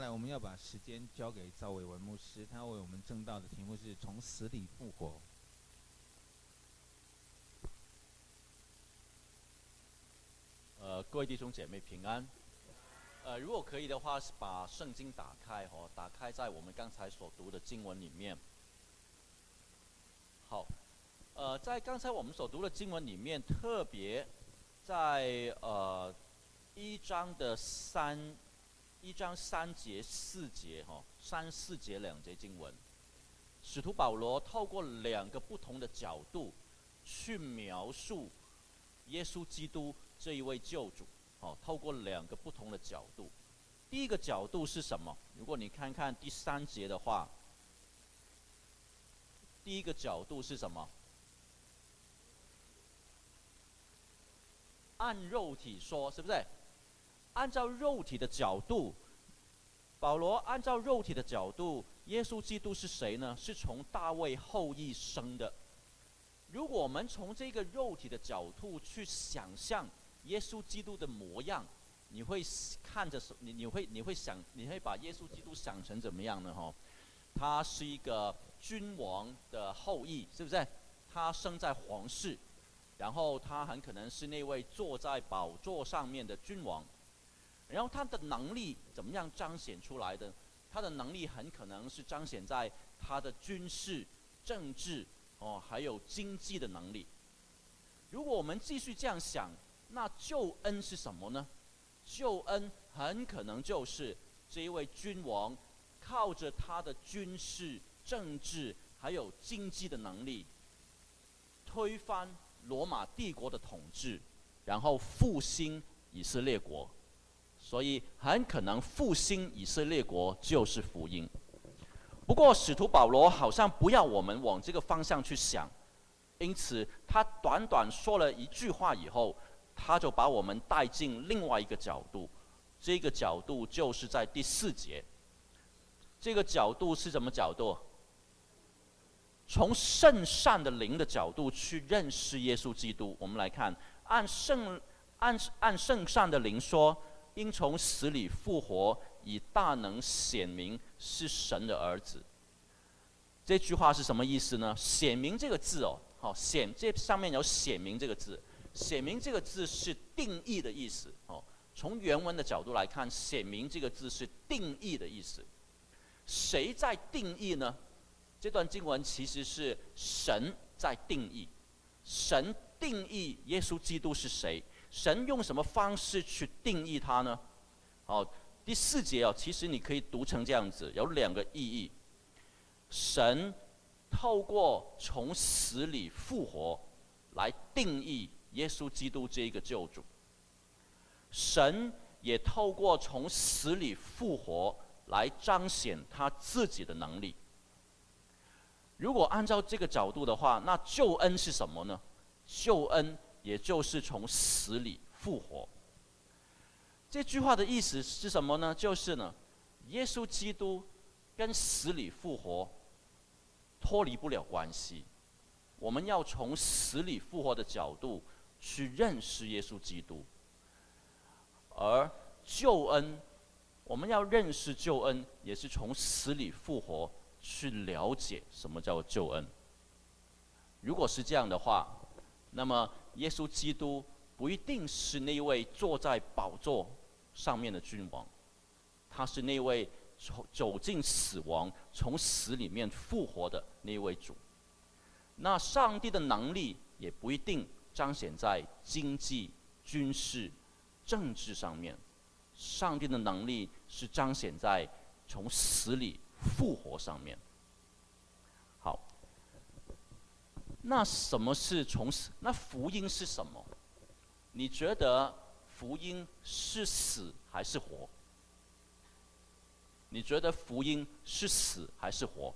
来我们要把时间交给赵伟文牧师，他为我们证道的题目是从死里复活。呃，各位弟兄姐妹平安。呃，如果可以的话，是把圣经打开哦，打开在我们刚才所读的经文里面。好，呃，在刚才我们所读的经文里面，特别在呃一章的三一章三节四节哈，三四节两节经文，使徒保罗透过两个不同的角度去描述耶稣基督这一位救主。哦，透过两个不同的角度，第一个角度是什么？如果你看看第三节的话，第一个角度是什么？按肉体说，是不是？按照肉体的角度，保罗按照肉体的角度，耶稣基督是谁呢？是从大卫后裔生的。如果我们从这个肉体的角度去想象。耶稣基督的模样，你会看着什？你你会你会想，你会把耶稣基督想成怎么样呢？哈，他是一个君王的后裔，是不是？他生在皇室，然后他很可能是那位坐在宝座上面的君王，然后他的能力怎么样彰显出来的？他的能力很可能是彰显在他的军事、政治哦，还有经济的能力。如果我们继续这样想。那救恩是什么呢？救恩很可能就是这一位君王，靠着他的军事、政治还有经济的能力，推翻罗马帝国的统治，然后复兴以色列国。所以很可能复兴以色列国就是福音。不过使徒保罗好像不要我们往这个方向去想，因此他短短说了一句话以后。他就把我们带进另外一个角度，这个角度就是在第四节。这个角度是什么角度？从圣善的灵的角度去认识耶稣基督。我们来看，按圣按按圣善的灵说，应从死里复活，以大能显明是神的儿子。这句话是什么意思呢？显明这个字哦，好显这上面有显明这个字。显明这个字是定义的意思哦。从原文的角度来看，显明这个字是定义的意思。谁在定义呢？这段经文其实是神在定义。神定义耶稣基督是谁？神用什么方式去定义他呢？哦，第四节哦，其实你可以读成这样子，有两个意义。神透过从死里复活来定义。耶稣基督这一个救主，神也透过从死里复活来彰显他自己的能力。如果按照这个角度的话，那救恩是什么呢？救恩也就是从死里复活。这句话的意思是什么呢？就是呢，耶稣基督跟死里复活脱离不了关系。我们要从死里复活的角度。去认识耶稣基督，而救恩，我们要认识救恩，也是从死里复活去了解什么叫救恩。如果是这样的话，那么耶稣基督不一定是那位坐在宝座上面的君王，他是那位从走进死亡、从死里面复活的那位主。那上帝的能力也不一定。彰显在经济、军事、政治上面，上帝的能力是彰显在从死里复活上面。好，那什么是从死？那福音是什么？你觉得福音是死还是活？你觉得福音是死还是活？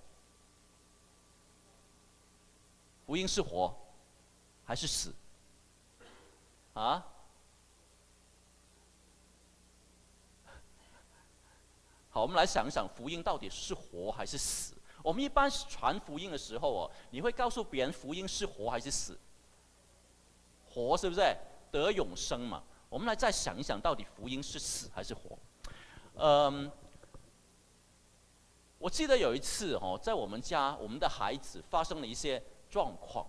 福音是活还是死？啊，好，我们来想一想，福音到底是活还是死？我们一般传福音的时候哦，你会告诉别人福音是活还是死？活是不是得永生嘛？我们来再想一想，到底福音是死还是活？嗯，我记得有一次哦，在我们家，我们的孩子发生了一些状况，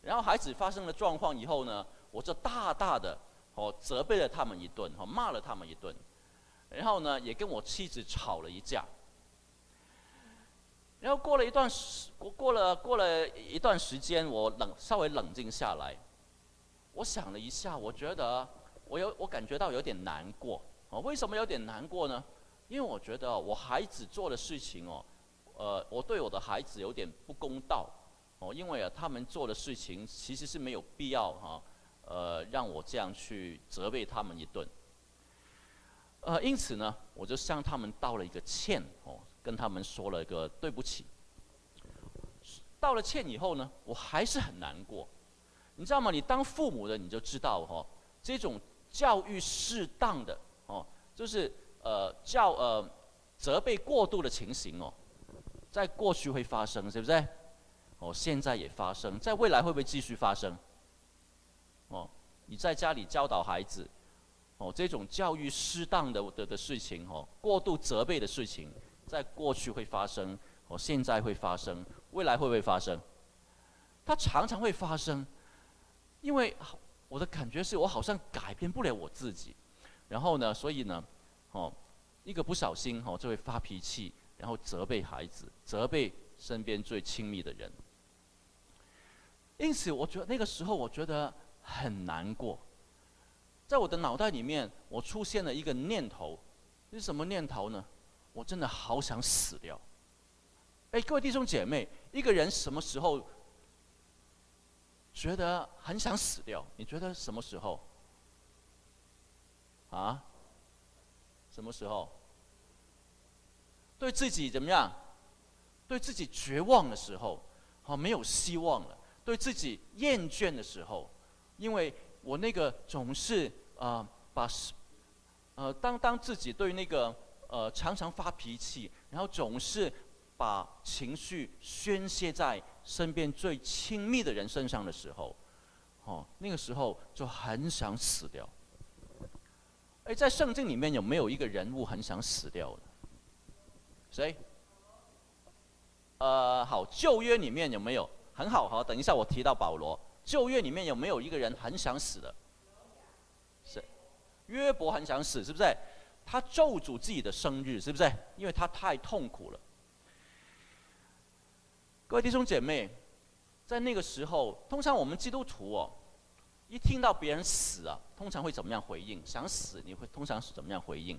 然后孩子发生了状况以后呢，我就大大的哦责备了他们一顿，哦骂了他们一顿，然后呢也跟我妻子吵了一架。然后过了一段时，过过了过了一段时间，我冷稍微冷静下来，我想了一下，我觉得我有我感觉到有点难过哦。为什么有点难过呢？因为我觉得我孩子做的事情哦，呃，我对我的孩子有点不公道哦，因为啊，他们做的事情其实是没有必要哈，呃，让我这样去责备他们一顿。呃，因此呢，我就向他们道了一个歉哦，跟他们说了一个对不起。道了歉以后呢，我还是很难过，你知道吗？你当父母的你就知道哦，这种教育适当的哦，就是。呃，教呃责备过度的情形哦，在过去会发生，是不是？哦，现在也发生，在未来会不会继续发生？哦，你在家里教导孩子，哦，这种教育适当的的的事情哦，过度责备的事情，在过去会发生，哦，现在会发生，未来会不会发生？它常常会发生，因为我的感觉是我好像改变不了我自己，然后呢，所以呢。哦，一个不小心哦，就会发脾气，然后责备孩子，责备身边最亲密的人。因此，我觉得那个时候我觉得很难过，在我的脑袋里面，我出现了一个念头，是什么念头呢？我真的好想死掉。哎，各位弟兄姐妹，一个人什么时候觉得很想死掉？你觉得什么时候？啊？什么时候？对自己怎么样？对自己绝望的时候，好没有希望了；对自己厌倦的时候，因为我那个总是啊、呃、把，呃当当自己对那个呃常常发脾气，然后总是把情绪宣泄在身边最亲密的人身上的时候，哦那个时候就很想死掉。哎，在圣经里面有没有一个人物很想死掉的？谁？呃，好，旧约里面有没有？很好，哈，等一下我提到保罗。旧约里面有没有一个人很想死的？是，约伯很想死，是不是？他咒诅自己的生日，是不是？因为他太痛苦了。各位弟兄姐妹，在那个时候，通常我们基督徒哦。一听到别人死啊，通常会怎么样回应？想死你会通常是怎么样回应？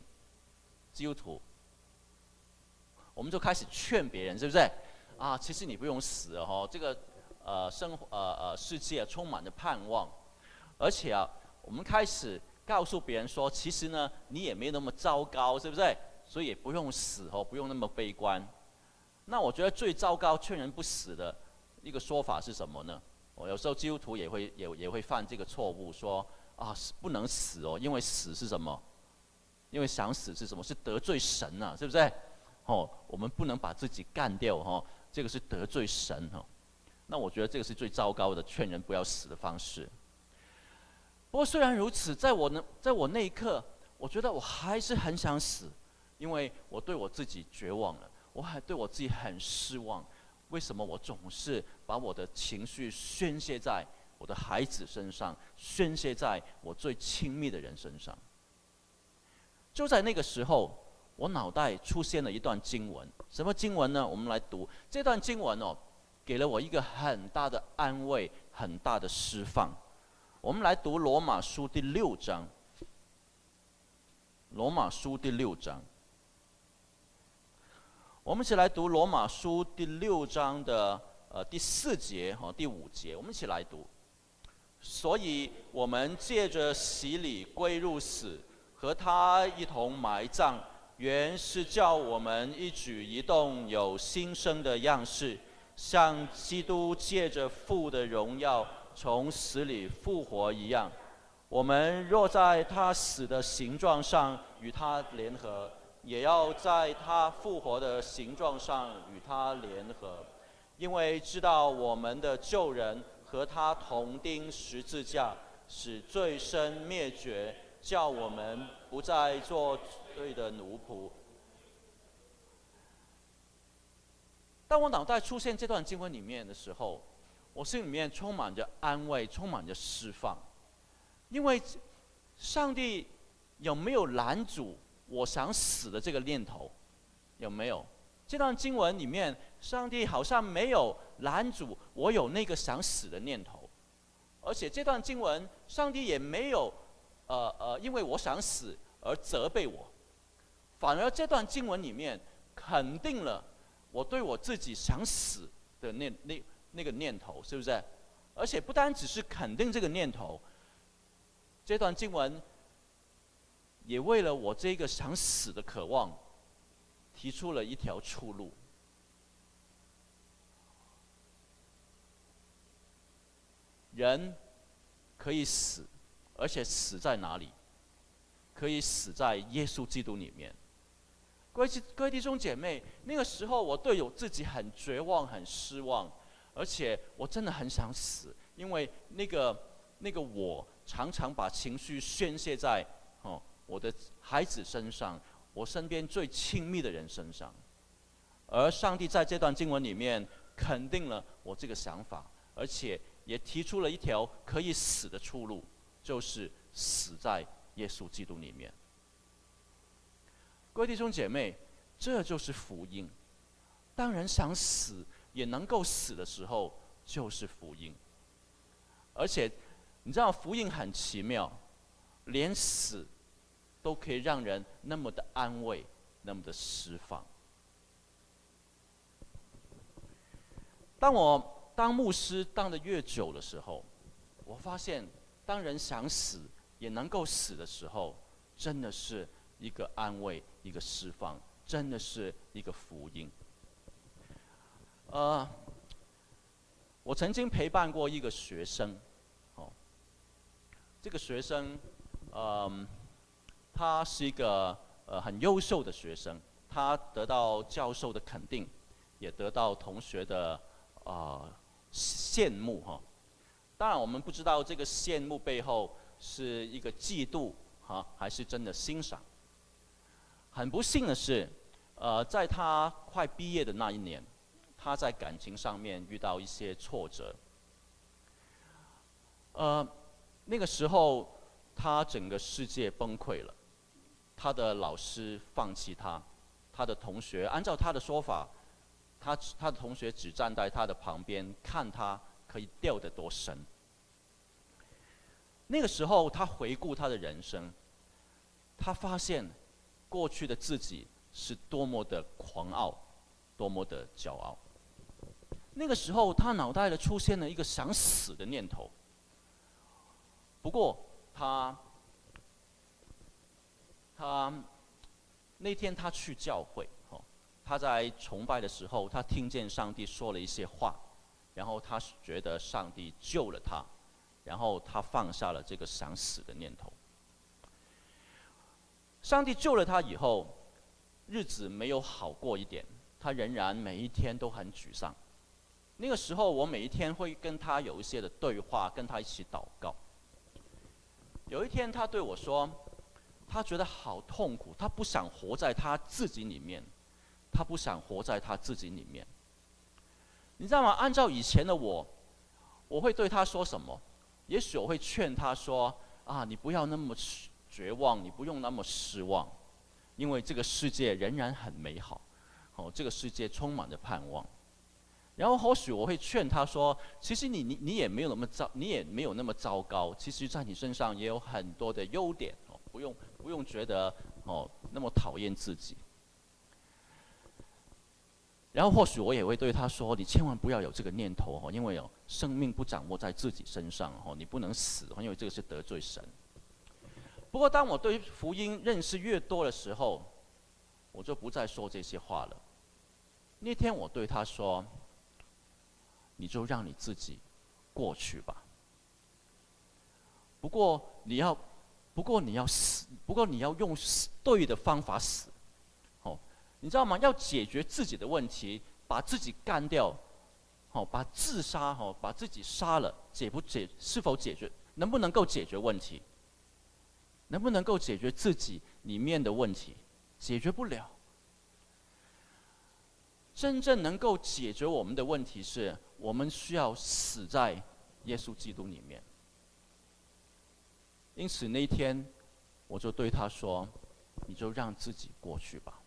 基督徒，我们就开始劝别人，是不是？啊，其实你不用死哦，这个呃生活呃呃世界充满着盼望，而且啊，我们开始告诉别人说，其实呢你也没那么糟糕，是不是？所以也不用死哦，不用那么悲观。那我觉得最糟糕劝人不死的一个说法是什么呢？我有时候基督徒也会也也会犯这个错误，说啊不能死哦，因为死是什么？因为想死是什么？是得罪神、啊，是不是？哦，我们不能把自己干掉哈、哦，这个是得罪神、哦。那我觉得这个是最糟糕的劝人不要死的方式。不过虽然如此，在我那在我那一刻，我觉得我还是很想死，因为我对我自己绝望了，我还对我自己很失望。为什么我总是把我的情绪宣泄在我的孩子身上，宣泄在我最亲密的人身上？就在那个时候，我脑袋出现了一段经文。什么经文呢？我们来读这段经文哦，给了我一个很大的安慰，很大的释放。我们来读罗马书第六章。罗马书第六章。我们一起来读罗马书第六章的呃第四节和第五节，我们一起来读。所以，我们借着洗礼归入死，和他一同埋葬，原是叫我们一举一动有新生的样式，像基督借着父的荣耀从死里复活一样。我们若在他死的形状上与他联合。也要在他复活的形状上与他联合，因为知道我们的旧人和他同钉十字架，使罪身灭绝，叫我们不再做罪的奴仆。当我脑袋出现这段经文里面的时候，我心里面充满着安慰，充满着释放，因为上帝有没有拦阻我想死的这个念头？有没有？这段经文里面，上帝好像没有拦阻我有那个想死的念头，而且这段经文，上帝也没有，呃呃，因为我想死而责备我，反而这段经文里面肯定了我对我自己想死的那那那个念头，是不是？而且不单只是肯定这个念头，这段经文也为了我这个想死的渴望。提出了一条出路。人可以死，而且死在哪里？可以死在耶稣基督里面。各位各位弟兄姐妹，那个时候我对我自己很绝望、很失望，而且我真的很想死，因为那个那个我常常把情绪宣泄在哦我的孩子身上。我身边最亲密的人身上，而上帝在这段经文里面肯定了我这个想法，而且也提出了一条可以死的出路，就是死在耶稣基督里面。各位弟兄姐妹，这就是福音。当人想死也能够死的时候，就是福音。而且，你知道福音很奇妙，连死。都可以让人那么的安慰，那么的释放。当我当牧师当的越久的时候，我发现，当人想死也能够死的时候，真的是一个安慰，一个释放，真的是一个福音。呃，我曾经陪伴过一个学生，哦，这个学生，嗯、呃。他是一个呃很优秀的学生，他得到教授的肯定，也得到同学的、呃、羡慕哈。当然，我们不知道这个羡慕背后是一个嫉妒哈，还是真的欣赏。很不幸的是，呃，在他快毕业的那一年，他在感情上面遇到一些挫折。呃，那个时候他整个世界崩溃了。他的老师放弃他，他的同学按照他的说法，他他的同学只站在他的旁边看他可以掉得多深。那个时候，他回顾他的人生，他发现过去的自己是多么的狂傲，多么的骄傲。那个时候，他脑袋里出现了一个想死的念头。不过他。他那天他去教会，哦，他在崇拜的时候，他听见上帝说了一些话，然后他觉得上帝救了他，然后他放下了这个想死的念头。上帝救了他以后，日子没有好过一点，他仍然每一天都很沮丧。那个时候，我每一天会跟他有一些的对话，跟他一起祷告。有一天，他对我说。他觉得好痛苦，他不想活在他自己里面，他不想活在他自己里面。你知道吗？按照以前的我，我会对他说什么？也许我会劝他说：“啊，你不要那么绝望，你不用那么失望，因为这个世界仍然很美好，哦，这个世界充满着盼望。”然后或许我会劝他说：“其实你你你也没有那么糟，你也没有那么糟糕。其实，在你身上也有很多的优点哦，不用。”不用觉得哦那么讨厌自己，然后或许我也会对他说：“你千万不要有这个念头哦，因为哦生命不掌握在自己身上哦，你不能死，因为这个是得罪神。”不过当我对福音认识越多的时候，我就不再说这些话了。那天我对他说：“你就让你自己过去吧。不过你要。”不过你要死，不过你要用对的方法死，哦，你知道吗？要解决自己的问题，把自己干掉，哦，把自杀，哦，把自己杀了，解不解？是否解决？能不能够解决问题？能不能够解决自己里面的问题？解决不了。真正能够解决我们的问题是，我们需要死在耶稣基督里面。因此那天，我就对他说：“你就让自己过去吧。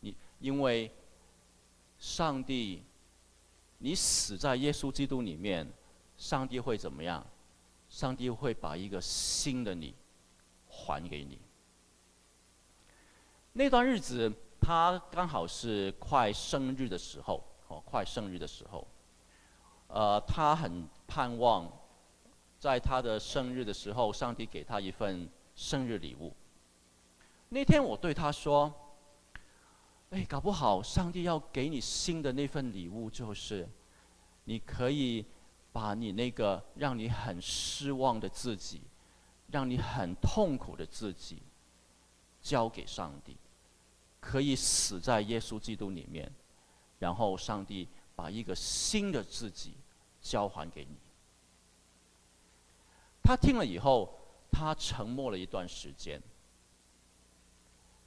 你因为上帝，你死在耶稣基督里面，上帝会怎么样？上帝会把一个新的你还给你。那段日子。”他刚好是快生日的时候，哦，快生日的时候，呃，他很盼望，在他的生日的时候，上帝给他一份生日礼物。那天我对他说：“哎，搞不好上帝要给你新的那份礼物，就是你可以把你那个让你很失望的自己，让你很痛苦的自己，交给上帝。”可以死在耶稣基督里面，然后上帝把一个新的自己交还给你。他听了以后，他沉默了一段时间，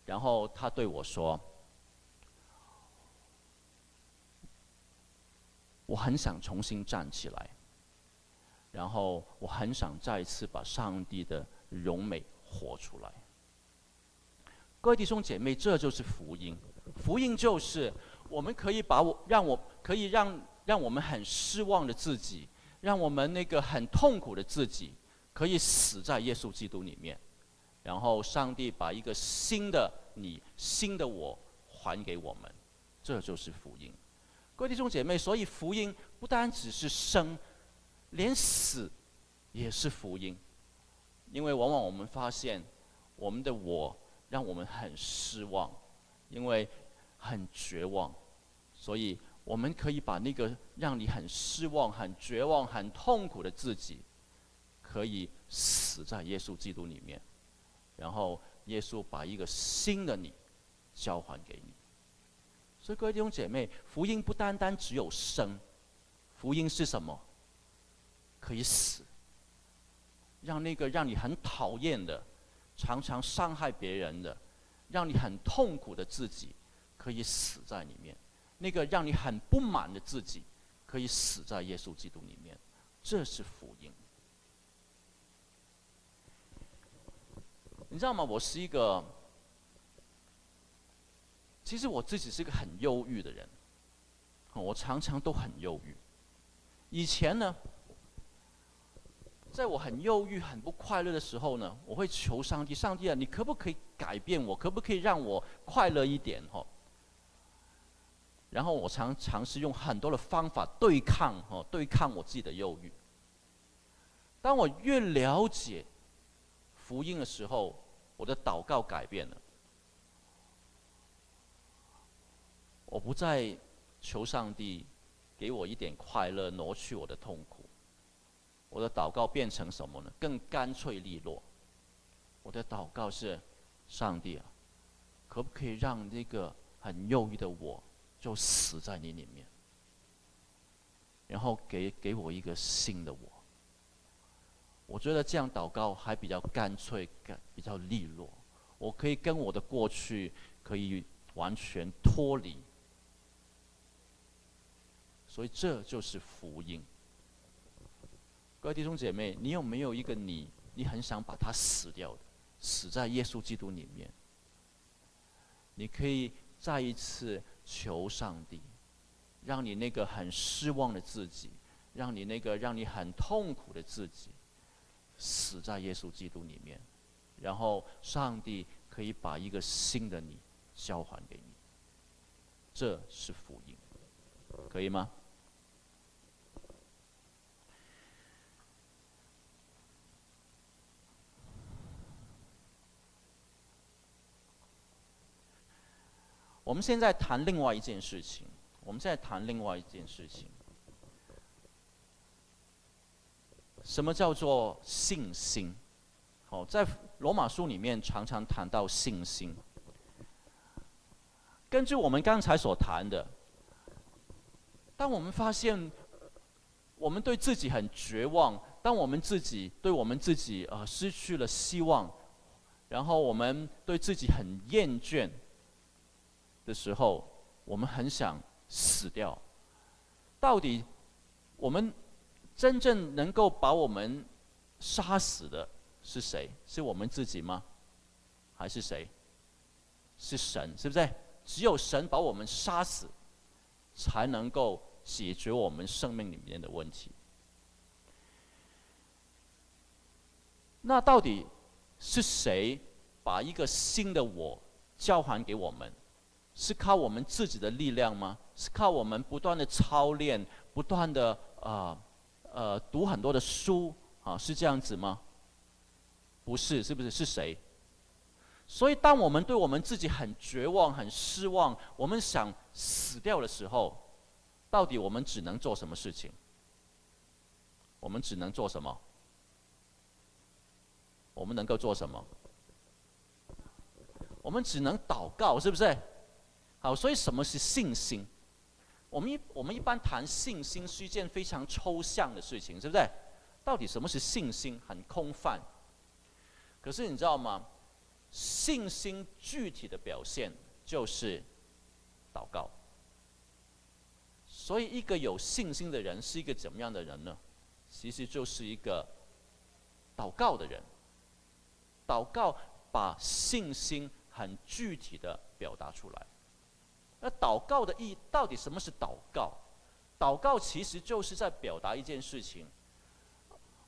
然后他对我说：“我很想重新站起来，然后我很想再一次把上帝的荣美活出来。”各位弟兄姐妹，这就是福音。福音就是我们可以把我让我可以让让我们很失望的自己，让我们那个很痛苦的自己，可以死在耶稣基督里面，然后上帝把一个新的你、新的我还给我们，这就是福音。各位弟兄姐妹，所以福音不单只是生，连死也是福音，因为往往我们发现我们的我。让我们很失望，因为很绝望，所以我们可以把那个让你很失望、很绝望、很痛苦的自己，可以死在耶稣基督里面，然后耶稣把一个新的你交还给你。所以各位弟兄姐妹，福音不单单只有生，福音是什么？可以死，让那个让你很讨厌的。常常伤害别人的，让你很痛苦的自己，可以死在里面；那个让你很不满的自己，可以死在耶稣基督里面。这是福音。你知道吗？我是一个，其实我自己是一个很忧郁的人，我常常都很忧郁。以前呢？在我很忧郁、很不快乐的时候呢，我会求上帝：上帝啊，你可不可以改变我？可不可以让我快乐一点？吼。然后我常尝试用很多的方法对抗，吼，对抗我自己的忧郁。当我越了解福音的时候，我的祷告改变了。我不再求上帝给我一点快乐，挪去我的痛苦。我的祷告变成什么呢？更干脆利落。我的祷告是：上帝啊，可不可以让那个很忧郁的我，就死在你里面，然后给给我一个新的我。我觉得这样祷告还比较干脆，干比较利落。我可以跟我的过去可以完全脱离。所以这就是福音。各位弟兄姐妹，你有没有一个你，你很想把它死掉的，死在耶稣基督里面？你可以再一次求上帝，让你那个很失望的自己，让你那个让你很痛苦的自己，死在耶稣基督里面，然后上帝可以把一个新的你交还给你。这是福音，可以吗？我们现在谈另外一件事情。我们现在谈另外一件事情。什么叫做信心？好，在罗马书里面常常谈到信心。根据我们刚才所谈的，当我们发现我们对自己很绝望，当我们自己对我们自己呃失去了希望，然后我们对自己很厌倦。的时候，我们很想死掉。到底我们真正能够把我们杀死的是谁？是我们自己吗？还是谁？是神，是不是？只有神把我们杀死，才能够解决我们生命里面的问题。那到底是谁把一个新的我交还给我们？是靠我们自己的力量吗？是靠我们不断的操练，不断的啊呃，读很多的书啊，是这样子吗？不是，是不是？是谁？所以，当我们对我们自己很绝望、很失望，我们想死掉的时候，到底我们只能做什么事情？我们只能做什么？我们能够做什么？我们只能祷告，是不是？好，所以什么是信心？我们一我们一般谈信心是一件非常抽象的事情，是不是？到底什么是信心？很空泛。可是你知道吗？信心具体的表现就是祷告。所以，一个有信心的人是一个怎么样的人呢？其实就是一个祷告的人。祷告把信心很具体的表达出来。那祷告的意义到底什么是祷告？祷告其实就是在表达一件事情：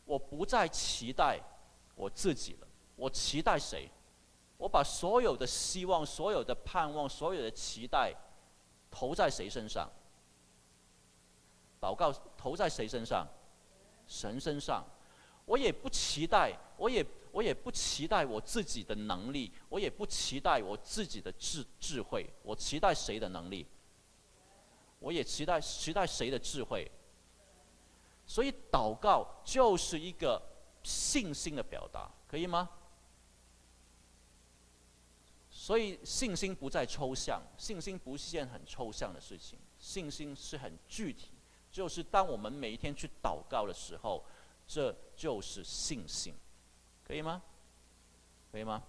我不再期待我自己了，我期待谁？我把所有的希望、所有的盼望、所有的期待投在谁身上？祷告投在谁身上？神身上。我也不期待，我也我也不期待我自己的能力，我也不期待我自己的智智慧。我期待谁的能力？我也期待期待谁的智慧？所以祷告就是一个信心的表达，可以吗？所以信心不再抽象，信心不是件很抽象的事情，信心是很具体，就是当我们每一天去祷告的时候，这就是信心，可以吗？可以吗？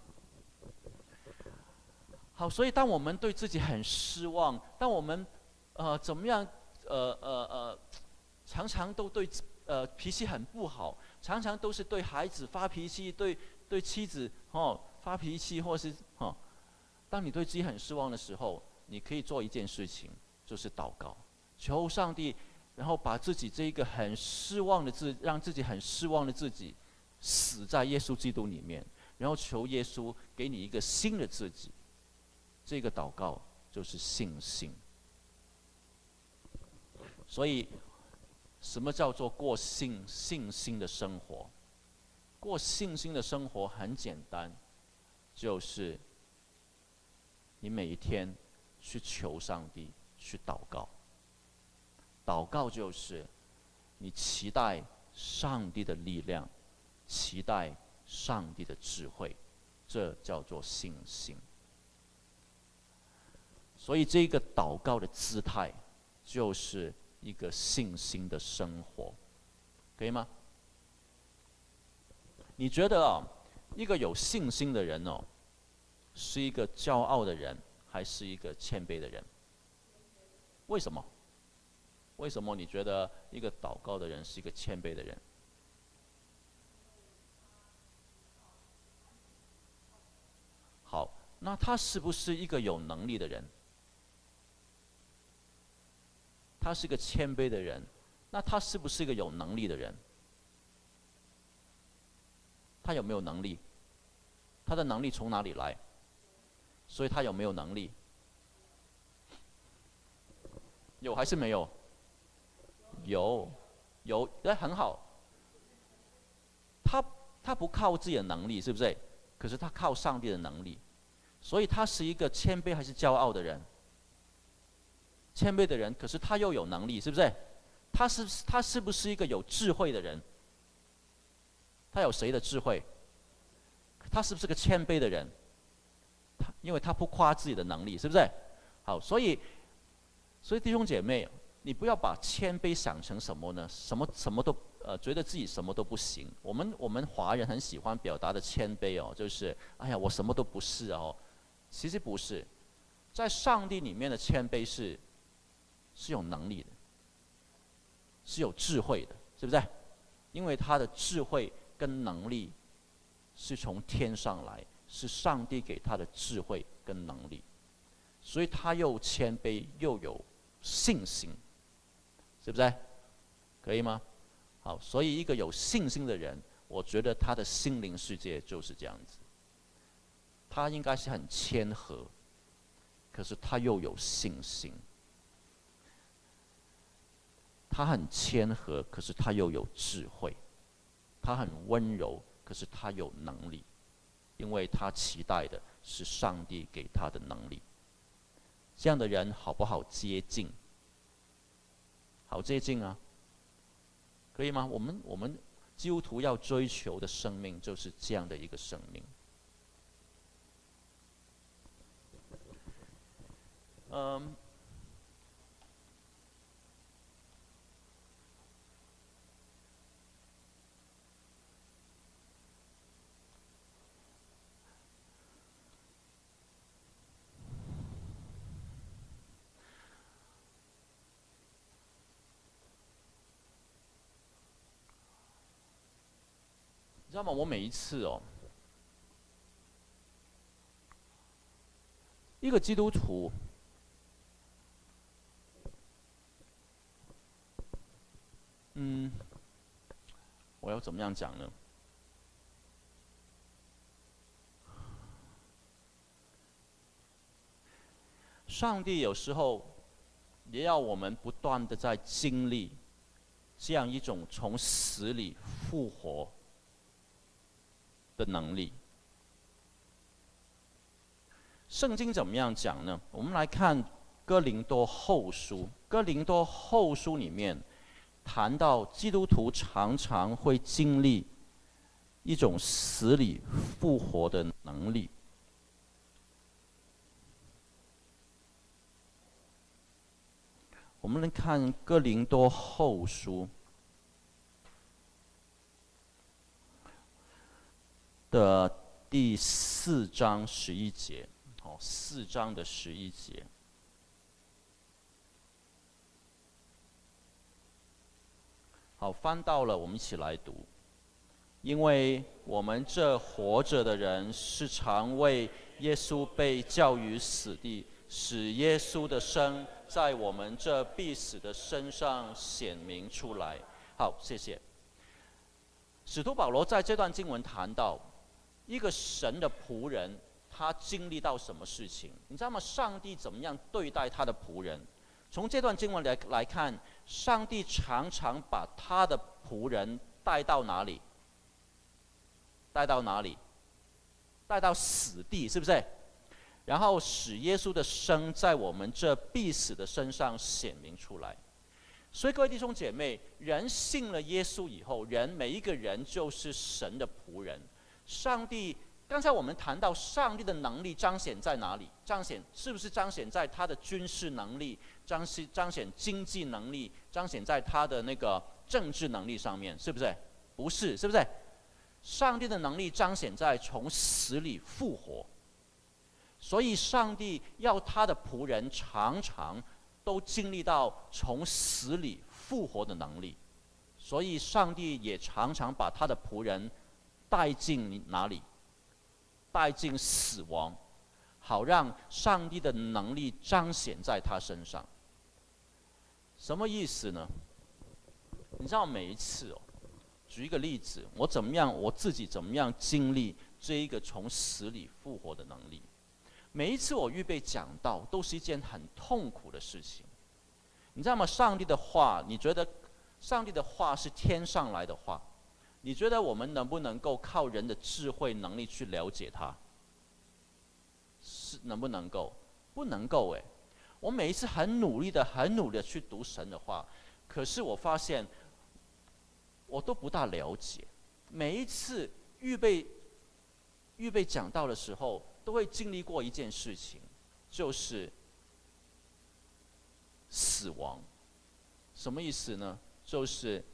好，所以当我们对自己很失望，当我们呃怎么样呃呃呃，常常都对呃脾气很不好，常常都是对孩子发脾气，对对妻子哦发脾气，或是哦。当你对自己很失望的时候，你可以做一件事情，就是祷告，求上帝，然后把自己这一个很失望的自，让自己很失望的自己，死在耶稣基督里面，然后求耶稣给你一个新的自己。这个祷告就是信心。所以，什么叫做过信信心的生活？过信心的生活很简单，就是。你每一天去求上帝，去祷告。祷告就是你期待上帝的力量，期待上帝的智慧，这叫做信心。所以这个祷告的姿态，就是一个信心的生活，可以吗？你觉得啊，一个有信心的人哦？是一个骄傲的人，还是一个谦卑的人？为什么？为什么你觉得一个祷告的人是一个谦卑的人？好，那他是不是一个有能力的人？他是个谦卑的人，那他是不是一个有能力的人？他有没有能力？他的能力从哪里来？所以他有没有能力？有还是没有？有，有，那很好。他他不靠自己的能力，是不是？可是他靠上帝的能力，所以他是一个谦卑还是骄傲的人？谦卑的人，可是他又有能力，是不是？他是他是不是一个有智慧的人？他有谁的智慧？他是不是个谦卑的人？他因为他不夸自己的能力，是不是？好，所以，所以弟兄姐妹，你不要把谦卑想成什么呢？什么什么都呃，觉得自己什么都不行。我们我们华人很喜欢表达的谦卑哦，就是哎呀，我什么都不是哦。其实不是，在上帝里面的谦卑是，是有能力的，是有智慧的，是不是？因为他的智慧跟能力是从天上来，是上帝给他的智慧跟能力，所以他又谦卑又有信心，是不是？可以吗？好，所以一个有信心的人，我觉得他的心灵世界就是这样子。他应该是很谦和，可是他又有信心。他很谦和，可是他又有智慧；他很温柔，可是他有能力，因为他期待的是上帝给他的能力。这样的人好不好接近？好接近啊，可以吗？我们我们基督徒要追求的生命就是这样的一个生命。嗯。你知道吗？我每一次哦，一个基督徒，嗯，我要怎么样讲呢？上帝有时候也要我们不断的在经历这样一种从死里复活的能力，圣经怎么样讲呢？我们来看哥林多后书，哥林多后书里面谈到基督徒常常会经历一种死里复活的能力。我们来看哥林多后书。的第四章十一节，哦，四章的十一节。好，翻到了，我们一起来读。因为我们这活着的人，是常为耶稣被交于死地，使耶稣的生在我们这必死的身上显明出来。好，谢谢。使徒保罗在这段经文谈到。一个神的仆人，他经历到什么事情？你知道吗？上帝怎么样对待他的仆人？从这段经文来来看，上帝常常把他的仆人带到哪里？带到哪里？带到死地，是不是？然后使耶稣的生在我们这必死的身上显明出来。所以各位弟兄姐妹，人信了耶稣以后，人每一个人就是神的仆人。上帝，刚才我们谈到上帝的能力彰显在哪里？彰显是不是彰显在他的军事能力？彰显彰显经济能力？彰显在他的那个政治能力上面？是不是？不是，是不是？上帝的能力彰显在从死里复活。所以上帝要他的仆人常常都经历到从死里复活的能力。所以上帝也常常把他的仆人。带进哪里？带进死亡，好让上帝的能力彰显在他身上。什么意思呢？你知道每一次哦，举一个例子，我怎么样，我自己怎么样经历这一个从死里复活的能力？每一次我预备讲到，都是一件很痛苦的事情。你知道吗？上帝的话，你觉得上帝的话是天上来的话？你觉得我们能不能够靠人的智慧能力去了解它？是能不能够？不能够诶。我每一次很努力的、很努力的去读神的话，可是我发现我都不大了解。每一次预备预备讲道的时候，都会经历过一件事情，就是死亡。什么意思呢？就是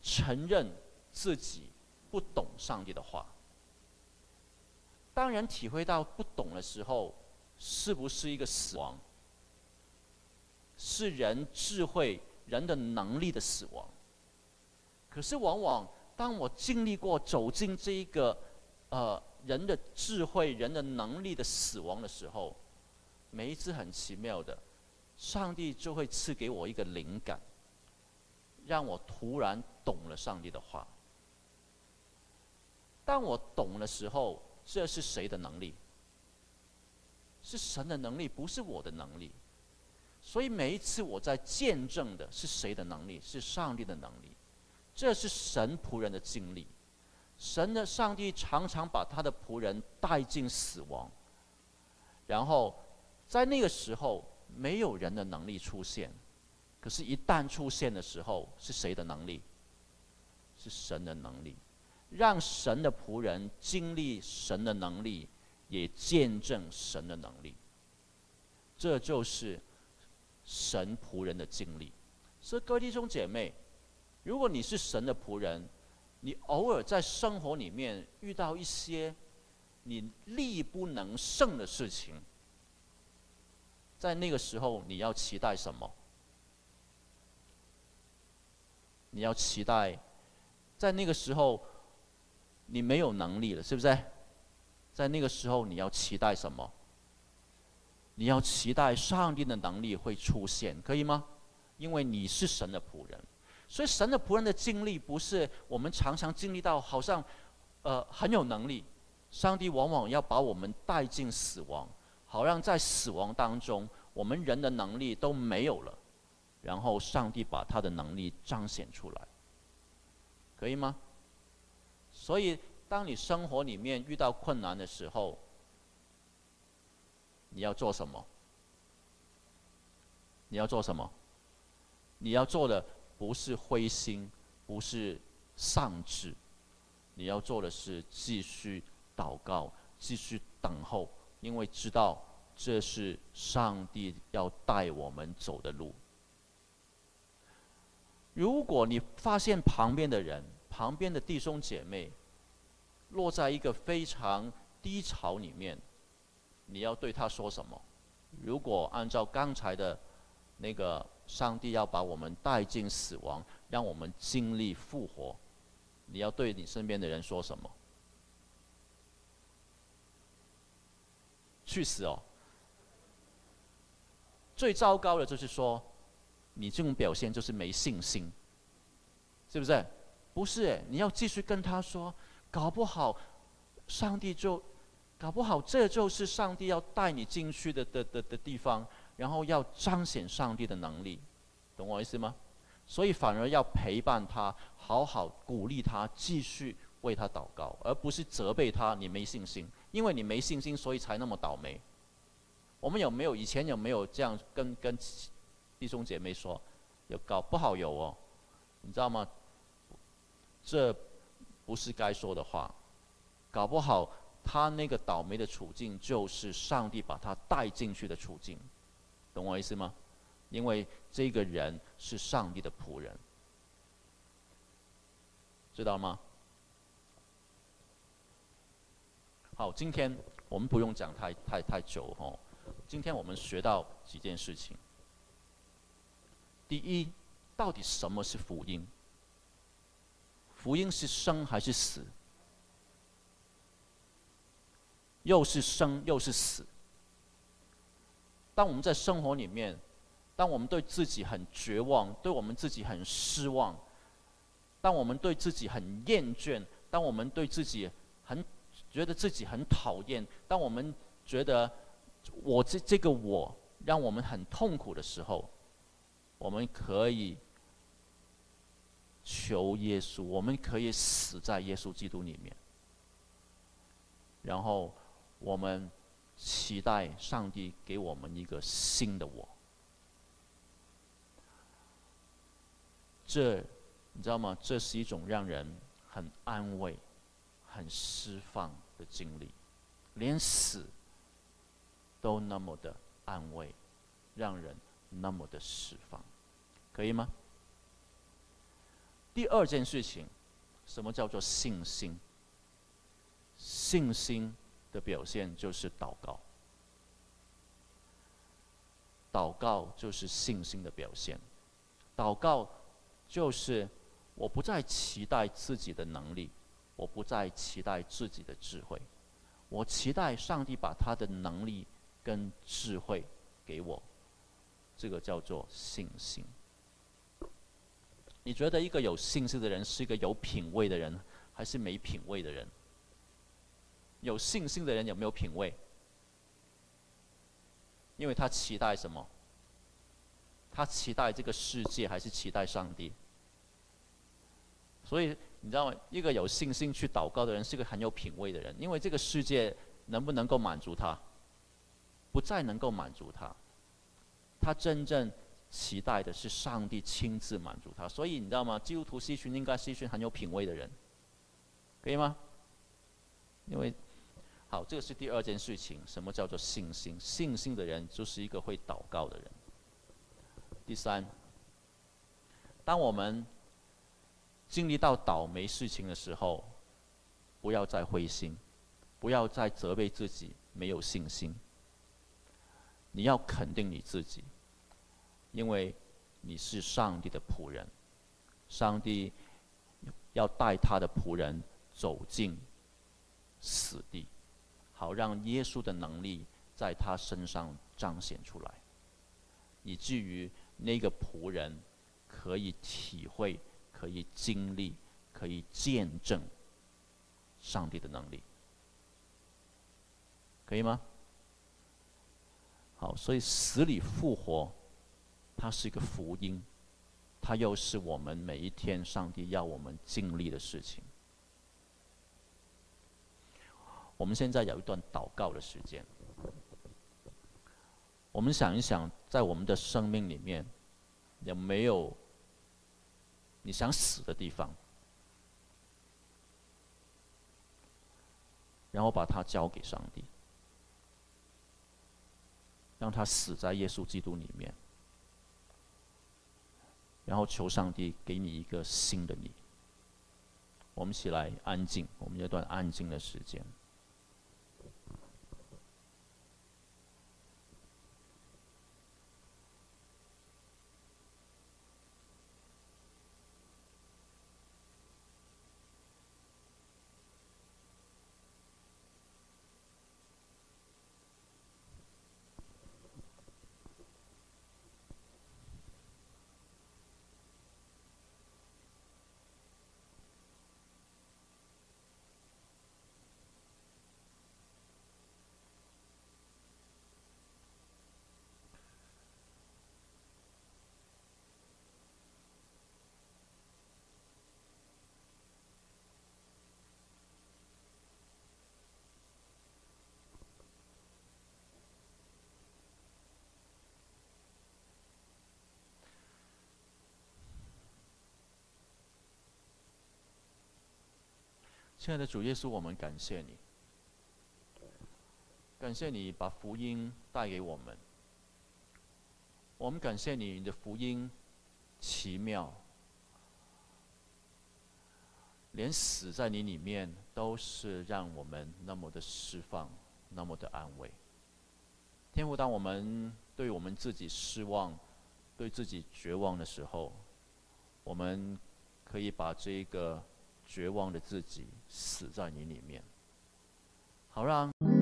承认。自己不懂上帝的话，当人体会到不懂的时候，是不是一个死亡？是人智慧、人的能力的死亡。可是往往当我经历过走进这一个，呃，人的智慧、人的能力的死亡的时候，每一次很奇妙的，上帝就会赐给我一个灵感，让我突然懂了上帝的话。当我懂的时候，这是谁的能力？是神的能力，不是我的能力。所以每一次我在见证的是谁的能力？是上帝的能力。这是神仆人的经历。神的上帝常常把他的仆人带进死亡，然后在那个时候没有人的能力出现，可是，一旦出现的时候，是谁的能力？是神的能力。让神的仆人经历神的能力，也见证神的能力。这就是神仆人的经历。所以各位弟兄姐妹，如果你是神的仆人，你偶尔在生活里面遇到一些你力不能胜的事情，在那个时候你要期待什么？你要期待，在那个时候。你没有能力了，是不是？在那个时候，你要期待什么？你要期待上帝的能力会出现，可以吗？因为你是神的仆人，所以神的仆人的经历不是我们常常经历到，好像呃很有能力。上帝往往要把我们带进死亡，好让在死亡当中，我们人的能力都没有了，然后上帝把他的能力彰显出来，可以吗？所以，当你生活里面遇到困难的时候，你要做什么？你要做什么？你要做的不是灰心，不是丧志，你要做的是继续祷告，继续等候，因为知道这是上帝要带我们走的路。如果你发现旁边的人，旁边的弟兄姐妹落在一个非常低潮里面，你要对他说什么？如果按照刚才的那个，上帝要把我们带进死亡，让我们经历复活，你要对你身边的人说什么？去死哦！最糟糕的就是说，你这种表现就是没信心，是不是？不是，你要继续跟他说，搞不好，上帝就，搞不好这就是上帝要带你进去的的的的地方，然后要彰显上帝的能力，懂我意思吗？所以反而要陪伴他，好好鼓励他，继续为他祷告，而不是责备他，你没信心，因为你没信心，所以才那么倒霉。我们有没有以前有没有这样跟跟弟兄姐妹说？有搞不好有哦，你知道吗？这不是该说的话，搞不好他那个倒霉的处境就是上帝把他带进去的处境，懂我意思吗？因为这个人是上帝的仆人，知道吗？好，今天我们不用讲太太太久哦。今天我们学到几件事情。第一，到底什么是福音？福音是生还是死？又是生又是死。当我们在生活里面，当我们对自己很绝望，对我们自己很失望，当我们对自己很厌倦，当我们对自己很觉得自己很讨厌，当我们觉得我这这个我让我们很痛苦的时候，我们可以。求耶稣，我们可以死在耶稣基督里面，然后我们期待上帝给我们一个新的我。这你知道吗？这是一种让人很安慰、很释放的经历，连死都那么的安慰，让人那么的释放，可以吗？第二件事情，什么叫做信心？信心的表现就是祷告。祷告就是信心的表现。祷告就是我不再期待自己的能力，我不再期待自己的智慧，我期待上帝把他的能力跟智慧给我。这个叫做信心。你觉得一个有信心的人是一个有品位的人，还是没品位的人？有信心的人有没有品位？因为他期待什么？他期待这个世界，还是期待上帝？所以你知道吗？一个有信心去祷告的人，是一个很有品位的人。因为这个世界能不能够满足他？不再能够满足他。他真正期待的是上帝亲自满足他。所以你知道吗？基督徒是一群应该是一群很有品位的人，可以吗？因为。好，这个是第二件事情。什么叫做信心？信心的人就是一个会祷告的人。第三，当我们经历到倒霉事情的时候，不要再灰心，不要再责备自己没有信心。你要肯定你自己，因为你是上帝的仆人，上帝要带他的仆人走进死地。好，让耶稣的能力在他身上彰显出来，以至于那个仆人可以体会、可以经历、可以见证上帝的能力，可以吗？好，所以死里复活，它是一个福音，它又是我们每一天上帝要我们经历的事情。我们现在有一段祷告的时间。我们想一想，在我们的生命里面，有没有你想死的地方？然后把它交给上帝，让他死在耶稣基督里面，然后求上帝给你一个新的你。我们起来安静，我们这段安静的时间。亲爱的主耶稣，我们感谢你，感谢你把福音带给我们。我们感谢你，你的福音奇妙，连死在你里面都是让我们那么的释放，那么的安慰。天父，当我们对我们自己失望、对自己绝望的时候，我们可以把这个。绝望的自己死在你里面，好让。